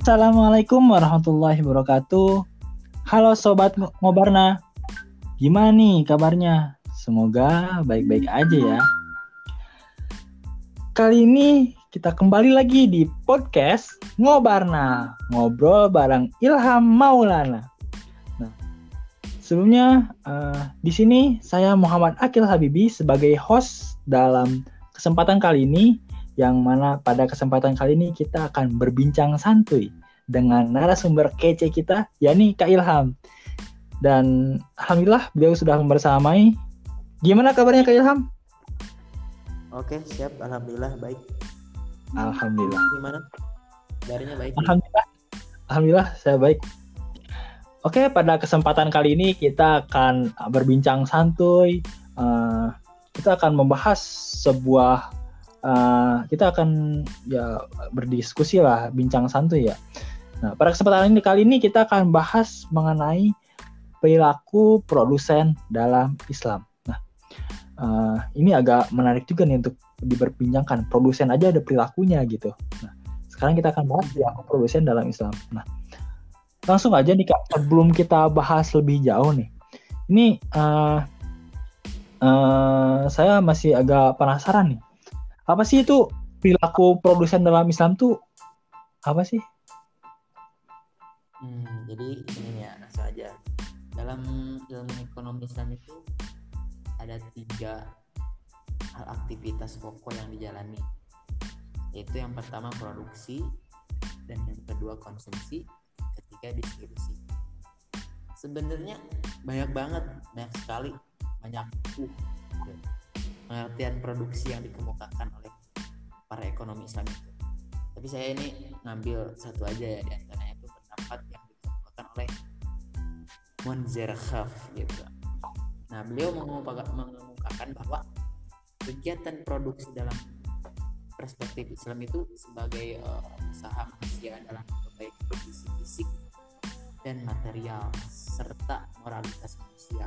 Assalamualaikum warahmatullahi wabarakatuh. Halo sobat Ngobarna. Gimana nih kabarnya? Semoga baik-baik aja ya. Kali ini kita kembali lagi di podcast Ngobarna, ngobrol bareng Ilham Maulana. Nah, sebelumnya uh, di sini saya Muhammad Akil Habibi sebagai host dalam kesempatan kali ini yang mana pada kesempatan kali ini kita akan berbincang santuy dengan narasumber kece kita yakni Kak Ilham. Dan alhamdulillah beliau sudah membersamai. Gimana kabarnya Kak Ilham? Oke, siap. Alhamdulillah baik. Alhamdulillah. Gimana? Darinya baik. Alhamdulillah. Alhamdulillah saya baik. Oke, pada kesempatan kali ini kita akan berbincang santuy. Uh, kita akan membahas sebuah uh, kita akan ya berdiskusi lah, bincang santuy ya. Nah, pada kesempatan ini kali ini kita akan bahas mengenai perilaku produsen dalam Islam. Uh, ini agak menarik juga nih untuk diperbincangkan. Produsen aja ada perilakunya gitu. Nah, sekarang kita akan bahas perilaku produsen dalam Islam. Nah, langsung aja nih kak, sebelum kita bahas lebih jauh nih, ini uh, uh, saya masih agak penasaran nih. Apa sih itu perilaku produsen dalam Islam tuh apa sih? Hmm, jadi ini ya saja dalam ilmu ekonomi Islam itu ada tiga hal aktivitas pokok yang dijalani. Yaitu yang pertama produksi dan yang kedua konsumsi ketiga distribusi. Sebenarnya banyak banget banyak sekali banyak uh, pengertian produksi yang dikemukakan oleh para ekonomi Islam itu tapi saya ini ngambil satu aja ya di antaranya itu pendapat yang dikemukakan oleh Monzer Khaf gitu Nah, beliau mengemukakan bahwa kegiatan produksi dalam perspektif Islam itu sebagai uh, usaha manusia dalam memperbaiki kondisi fisik dan material serta moralitas manusia.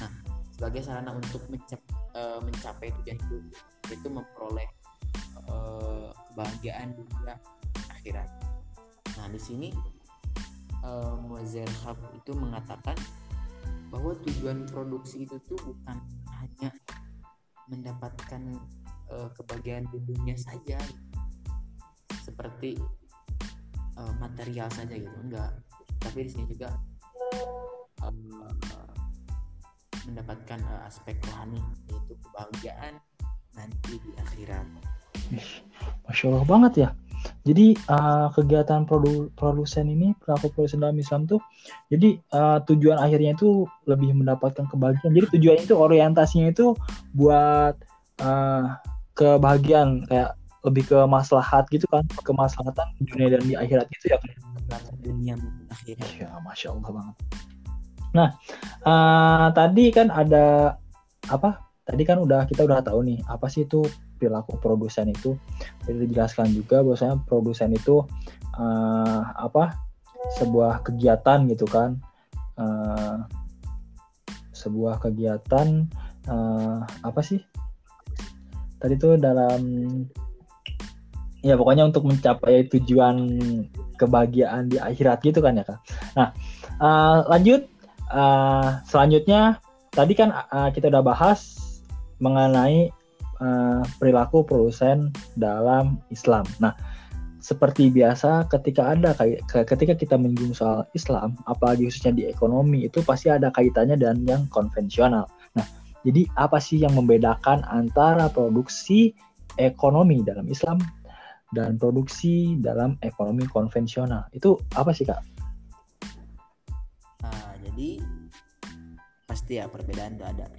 Nah, sebagai sarana untuk mencap, uh, mencapai tujuan hidup. Itu memperoleh uh, kebahagiaan dunia akhirat. Nah, di sini uh, Muazzar itu mengatakan bahwa tujuan produksi itu tuh bukan hanya mendapatkan uh, kebahagiaan di dunia saja seperti uh, material saja gitu. Enggak. Tapi di sini juga uh, mendapatkan uh, aspek rohani yaitu kebahagiaan nanti di akhirat Masya Allah banget ya jadi uh, kegiatan produ produsen ini perilaku produsen dalam Islam tuh jadi uh, tujuan akhirnya itu lebih mendapatkan kebahagiaan. Jadi tujuan itu orientasinya itu buat uh, kebahagiaan kayak lebih ke maslahat gitu kan, kemaslahatan dunia dan di akhirat gitu ya kan. Dunia akhirat. Ya, masya Allah banget. Nah, uh, tadi kan ada apa? Tadi kan udah kita udah tahu nih apa sih itu perilaku produsen itu. Jadi dijelaskan juga bahwasanya produsen itu uh, apa sebuah kegiatan gitu kan. Uh, sebuah kegiatan uh, apa sih? Tadi tuh dalam ya pokoknya untuk mencapai tujuan kebahagiaan di akhirat gitu kan ya kak. Nah uh, lanjut uh, selanjutnya tadi kan uh, kita udah bahas mengenai uh, perilaku produsen dalam Islam. Nah, seperti biasa ketika ada ketika kita menyinggung soal Islam, apalagi khususnya di ekonomi itu pasti ada kaitannya dengan yang konvensional. Nah, jadi apa sih yang membedakan antara produksi ekonomi dalam Islam dan produksi dalam ekonomi konvensional? Itu apa sih, Kak? Jadi pasti ya perbedaan itu ada.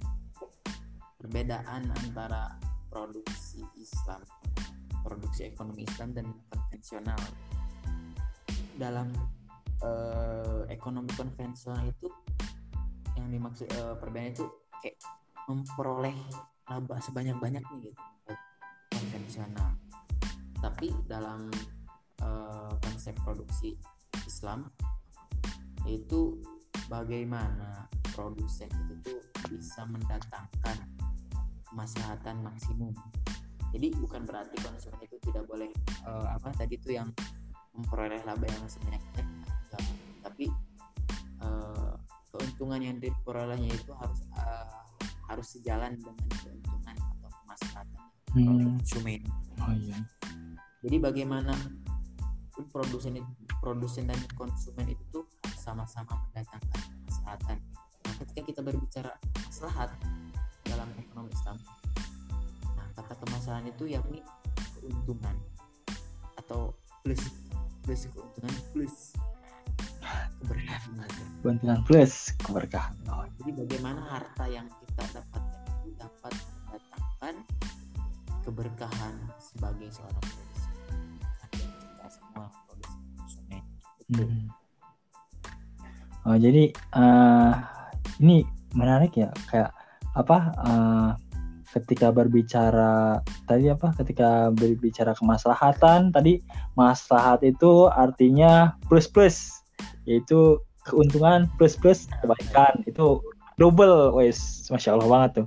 Perbedaan antara produksi Islam produksi ekonomi Islam dan konvensional dalam uh, ekonomi konvensional itu yang dimaksud uh, perbedaan itu kayak memperoleh laba sebanyak-banyaknya gitu konvensional tapi dalam uh, konsep produksi Islam itu bagaimana produsen itu tuh bisa mendatangkan kemaslahatan maksimum jadi bukan berarti konsumen itu tidak boleh uh, apa tadi itu yang memperoleh laba yang sebanyak enggak tapi uh, keuntungan yang diperolehnya itu harus uh, harus sejalan dengan keuntungan atau kemaslahatan hmm. konsumen. Oh iya. Jadi bagaimana produsen produsen dan konsumen itu sama-sama mendatangkan kemaslahatan. Nah, ketika kita berbicara maslahat dalam ekonomi Islam, nah kata kemaslahatan itu yakni keuntungan atau plus plus keuntungan plus keberkahan keuntungan plus keberkahan oh. jadi bagaimana harta yang kita dapatkan itu dapat mendatangkan keberkahan sebagai seorang produsen kita semua produsen konsumen hmm. Oh jadi uh, ini menarik ya kayak apa uh, ketika berbicara tadi apa ketika berbicara kemaslahatan tadi maslahat itu artinya plus plus yaitu keuntungan plus plus kebaikan itu double wes masya allah banget tuh.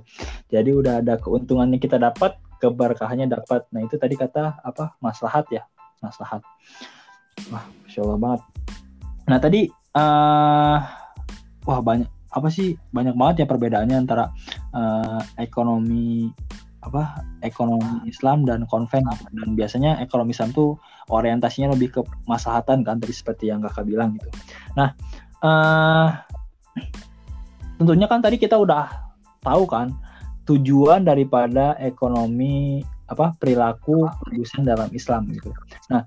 Jadi udah ada keuntungannya kita dapat keberkahannya dapat. Nah itu tadi kata apa maslahat ya maslahat. Wah masya allah banget. Nah tadi uh, wah banyak apa sih banyak banget ya perbedaannya antara uh, ekonomi apa ekonomi Islam dan konven dan biasanya ekonomi Islam tuh orientasinya lebih ke maslahatan kan tadi seperti yang kakak bilang gitu. Nah uh, tentunya kan tadi kita udah tahu kan tujuan daripada ekonomi apa perilaku produsen dalam Islam gitu. Nah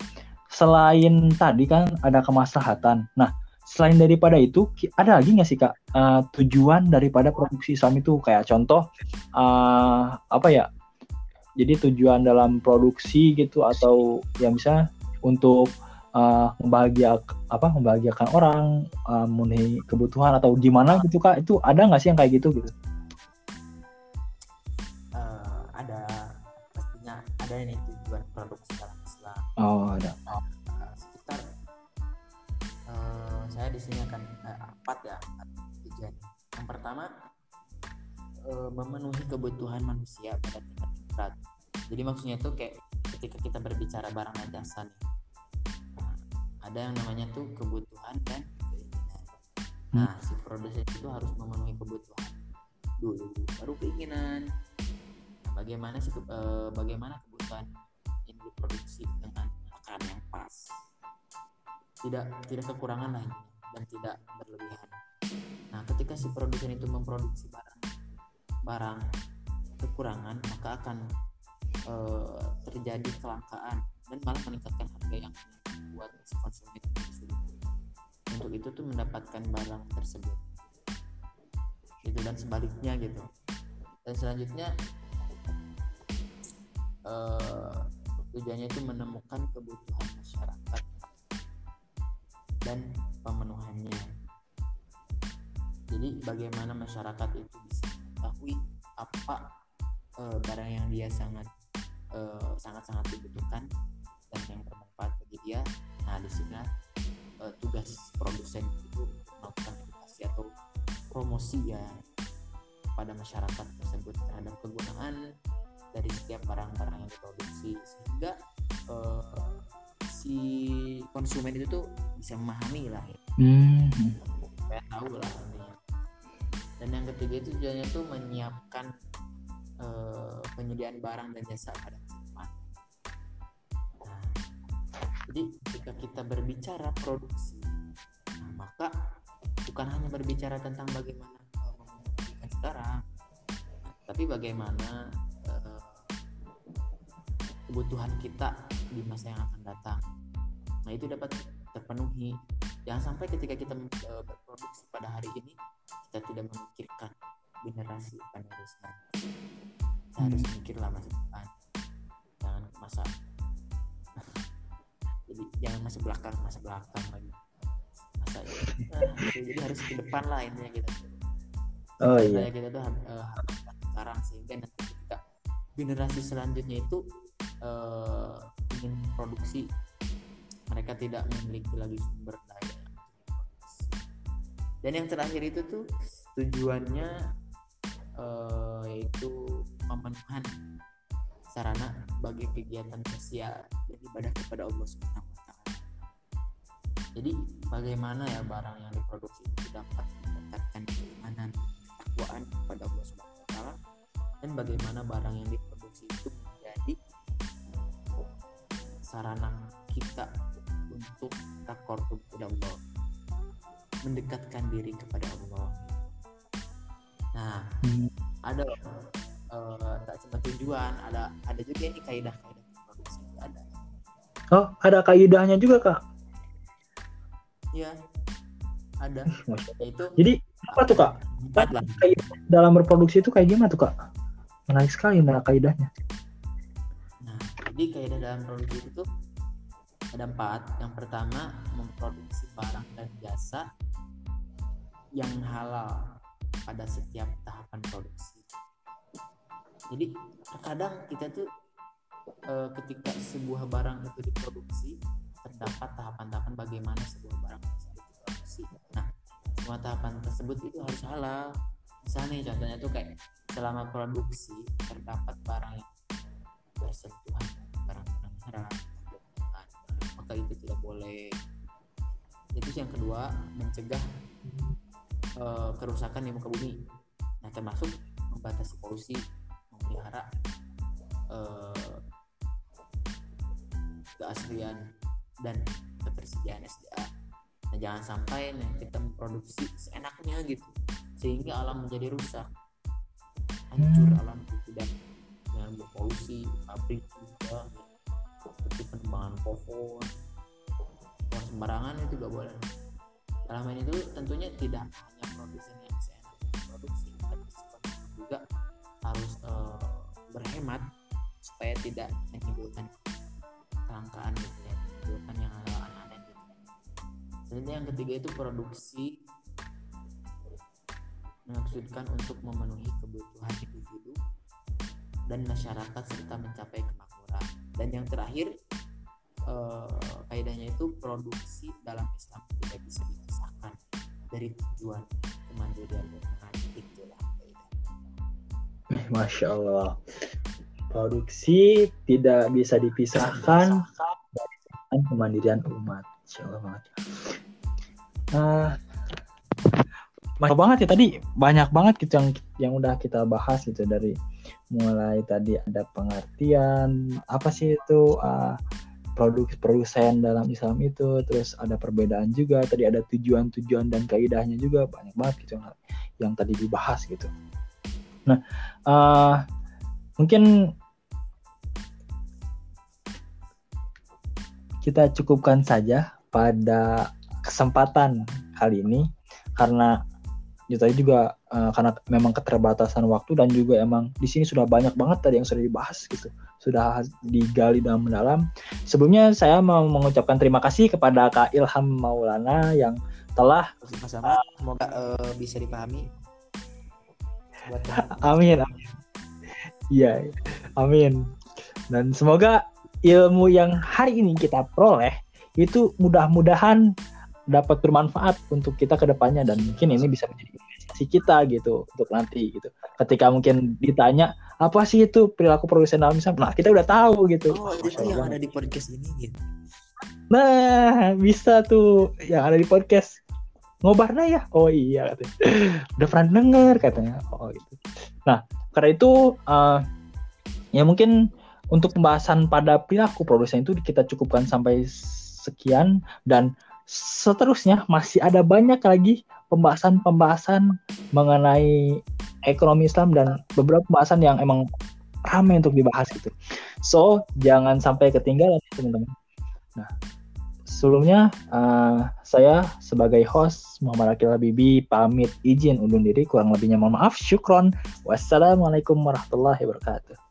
selain tadi kan ada kemaslahatan. Nah selain daripada itu ada lagi nggak sih kak? Uh, tujuan daripada produksi Islam itu? Kayak contoh uh, apa ya? Jadi tujuan dalam produksi gitu atau yang bisa untuk uh, membahagia apa membahagiakan orang uh, memenuhi kebutuhan atau gimana gitu kak? Itu ada nggak sih yang kayak gitu gitu? Uh, ada pastinya ada ini tujuan produksi dalam Islam. Oh ada. oh di sini akan eh, empat ya tujuan. Yang pertama eh, memenuhi kebutuhan manusia pada tingkat berat. Jadi maksudnya itu kayak ketika kita berbicara barang dan jasa nih, nah, ada yang namanya tuh kebutuhan dan keinginan. Nah, si produsen itu harus memenuhi kebutuhan dulu, baru keinginan. Nah, bagaimana sih eh, bagaimana kebutuhan ini diproduksi dengan takaran yang pas? Tidak tidak kekurangan lah dan tidak berlebihan. Nah, ketika si produsen itu memproduksi barang barang kekurangan, maka akan e, terjadi kelangkaan dan malah meningkatkan harga yang membuat si konsumen sulit untuk itu tuh mendapatkan barang tersebut. Gitu dan sebaliknya gitu. Dan selanjutnya e, tujuannya itu menemukan kebutuhan masyarakat dan pemenuhannya. Jadi bagaimana masyarakat itu bisa mengetahui apa e, barang yang dia sangat eh, sangat sangat dibutuhkan dan yang bermanfaat bagi dia. Nah di sini e, tugas produsen itu melakukan edukasi atau promosi ya pada masyarakat tersebut terhadap kegunaan dari setiap barang-barang yang diproduksi sehingga uh, si konsumen itu tuh bisa memahami lah ya. hmm. saya tahu lah intinya dan yang ketiga itu tujuannya tuh menyiapkan uh, penyediaan barang dan jasa pada nah, jadi ketika kita berbicara produksi nah, maka bukan hanya berbicara tentang bagaimana uh, sekarang tapi bagaimana uh, kebutuhan kita di masa yang akan datang nah itu dapat terpenuhi. Jangan sampai ketika kita e, berproduksi pada hari ini kita tidak memikirkan generasi penerusnya kita harus hmm. mikirlah masa depan. Jangan masa jadi jangan masa belakang masa belakang lagi. Masa nah, jadi harus ke depan lah intinya kita. Oh iya. kita tuh uh, sekarang sehingga nanti ketika generasi selanjutnya itu uh, ingin produksi mereka tidak memiliki lagi sumber daya dan yang terakhir itu tuh tujuannya uh, yaitu pemenuhan sarana bagi kegiatan sosial dan ibadah kepada Allah Subhanahu wa taala. jadi bagaimana ya barang yang diproduksi itu dapat meningkatkan keimanan ketakwaan kepada Allah Subhanahu wa taala dan bagaimana barang yang diproduksi itu menjadi sarana kita untuk takor kepada Allah mendekatkan diri kepada Allah nah Hmm. ada eh, tak cuma tujuan ada ada juga ini kaidah-kaidah produksi ada Oh, ada kaidahnya juga, Kak. ya ada yaitu Jadi, apa tuh, Kak? empat lah Dalam berproduksi itu kayak gimana tuh, Kak? Menarik sekali nah kaidahnya. nah jadi kaidah dalam produksi itu ada empat yang pertama memproduksi barang dan jasa yang halal pada setiap tahapan produksi jadi terkadang kita tuh eh, ketika sebuah barang itu diproduksi terdapat tahapan-tahapan bagaimana sebuah barang bisa diproduksi. Nah, semua tahapan tersebut itu harus halal. Misalnya contohnya tuh kayak selama produksi terdapat barang yang bersentuhan barang-barang haram, maka itu tidak boleh. Itu yang kedua mencegah eh, kerusakan di muka bumi. Nah, termasuk membatasi polusi, memelihara eh, keaslian dan ketersediaan SDA. Nah, jangan sampai nih kita memproduksi seenaknya gitu sehingga alam menjadi rusak. Hancur alam itu tidak dengan berpolusi, pabrik juga seperti penebangan pohon, pohon sembarangan itu gak boleh. Dalam hal itu tentunya tidak hanya produsen yang seenaknya produksi, tapi juga harus eh, berhemat supaya tidak menimbulkan kelangkaan gitu ya menimbulkan yang aneh-aneh gitu. Selanjutnya yang ketiga itu produksi maksudkan untuk memenuhi kebutuhan individu dan masyarakat serta mencapai kemakmuran dan yang terakhir eh, kaidahnya itu produksi dalam Islam tidak bisa dipisahkan dari tujuan kemandirian dan itulah kaidah Masya Allah. Produksi tidak bisa dipisahkan dari kemandirian umat. Masya Allah banget. Nah, Allah banget ya tadi banyak banget gitu yang yang udah kita bahas gitu dari mulai tadi ada pengertian apa sih itu uh, produk produsen dalam Islam itu terus ada perbedaan juga tadi ada tujuan-tujuan dan kaidahnya juga banyak banget gitu yang, yang tadi dibahas gitu. Nah, uh, mungkin kita cukupkan saja pada kesempatan kali ini karena itu tadi juga uh, karena memang keterbatasan waktu dan juga emang di sini sudah banyak banget tadi yang sudah dibahas gitu. Sudah digali dalam mendalam sebelumnya saya mau mengucapkan terima kasih kepada Kak Ilham Maulana yang telah sama-sama. semoga eh, bisa dipahami. Amin amin. Iya amin. Dan semoga ilmu yang hari ini kita peroleh itu mudah-mudahan dapat bermanfaat untuk kita ke depannya dan mungkin ini bisa menjadi investasi kita gitu untuk nanti gitu. Ketika mungkin ditanya apa sih itu perilaku dalam Islam, nah kita udah tahu gitu. oh itu yang ada di podcast ini gitu Nah bisa tuh yang ada di podcast ngobarna ya. Oh iya katanya. Udah pernah denger katanya. Oh gitu. Nah karena itu eh, ya mungkin untuk pembahasan pada perilaku produsen itu kita cukupkan sampai sekian dan seterusnya masih ada banyak lagi pembahasan-pembahasan mengenai ekonomi Islam dan beberapa pembahasan yang emang ramai untuk dibahas gitu. So jangan sampai ketinggalan ya, teman-teman. Nah sebelumnya uh, saya sebagai host Muhammad Akil Habibi pamit izin undur diri kurang lebihnya mohon maaf syukron wassalamualaikum warahmatullahi wabarakatuh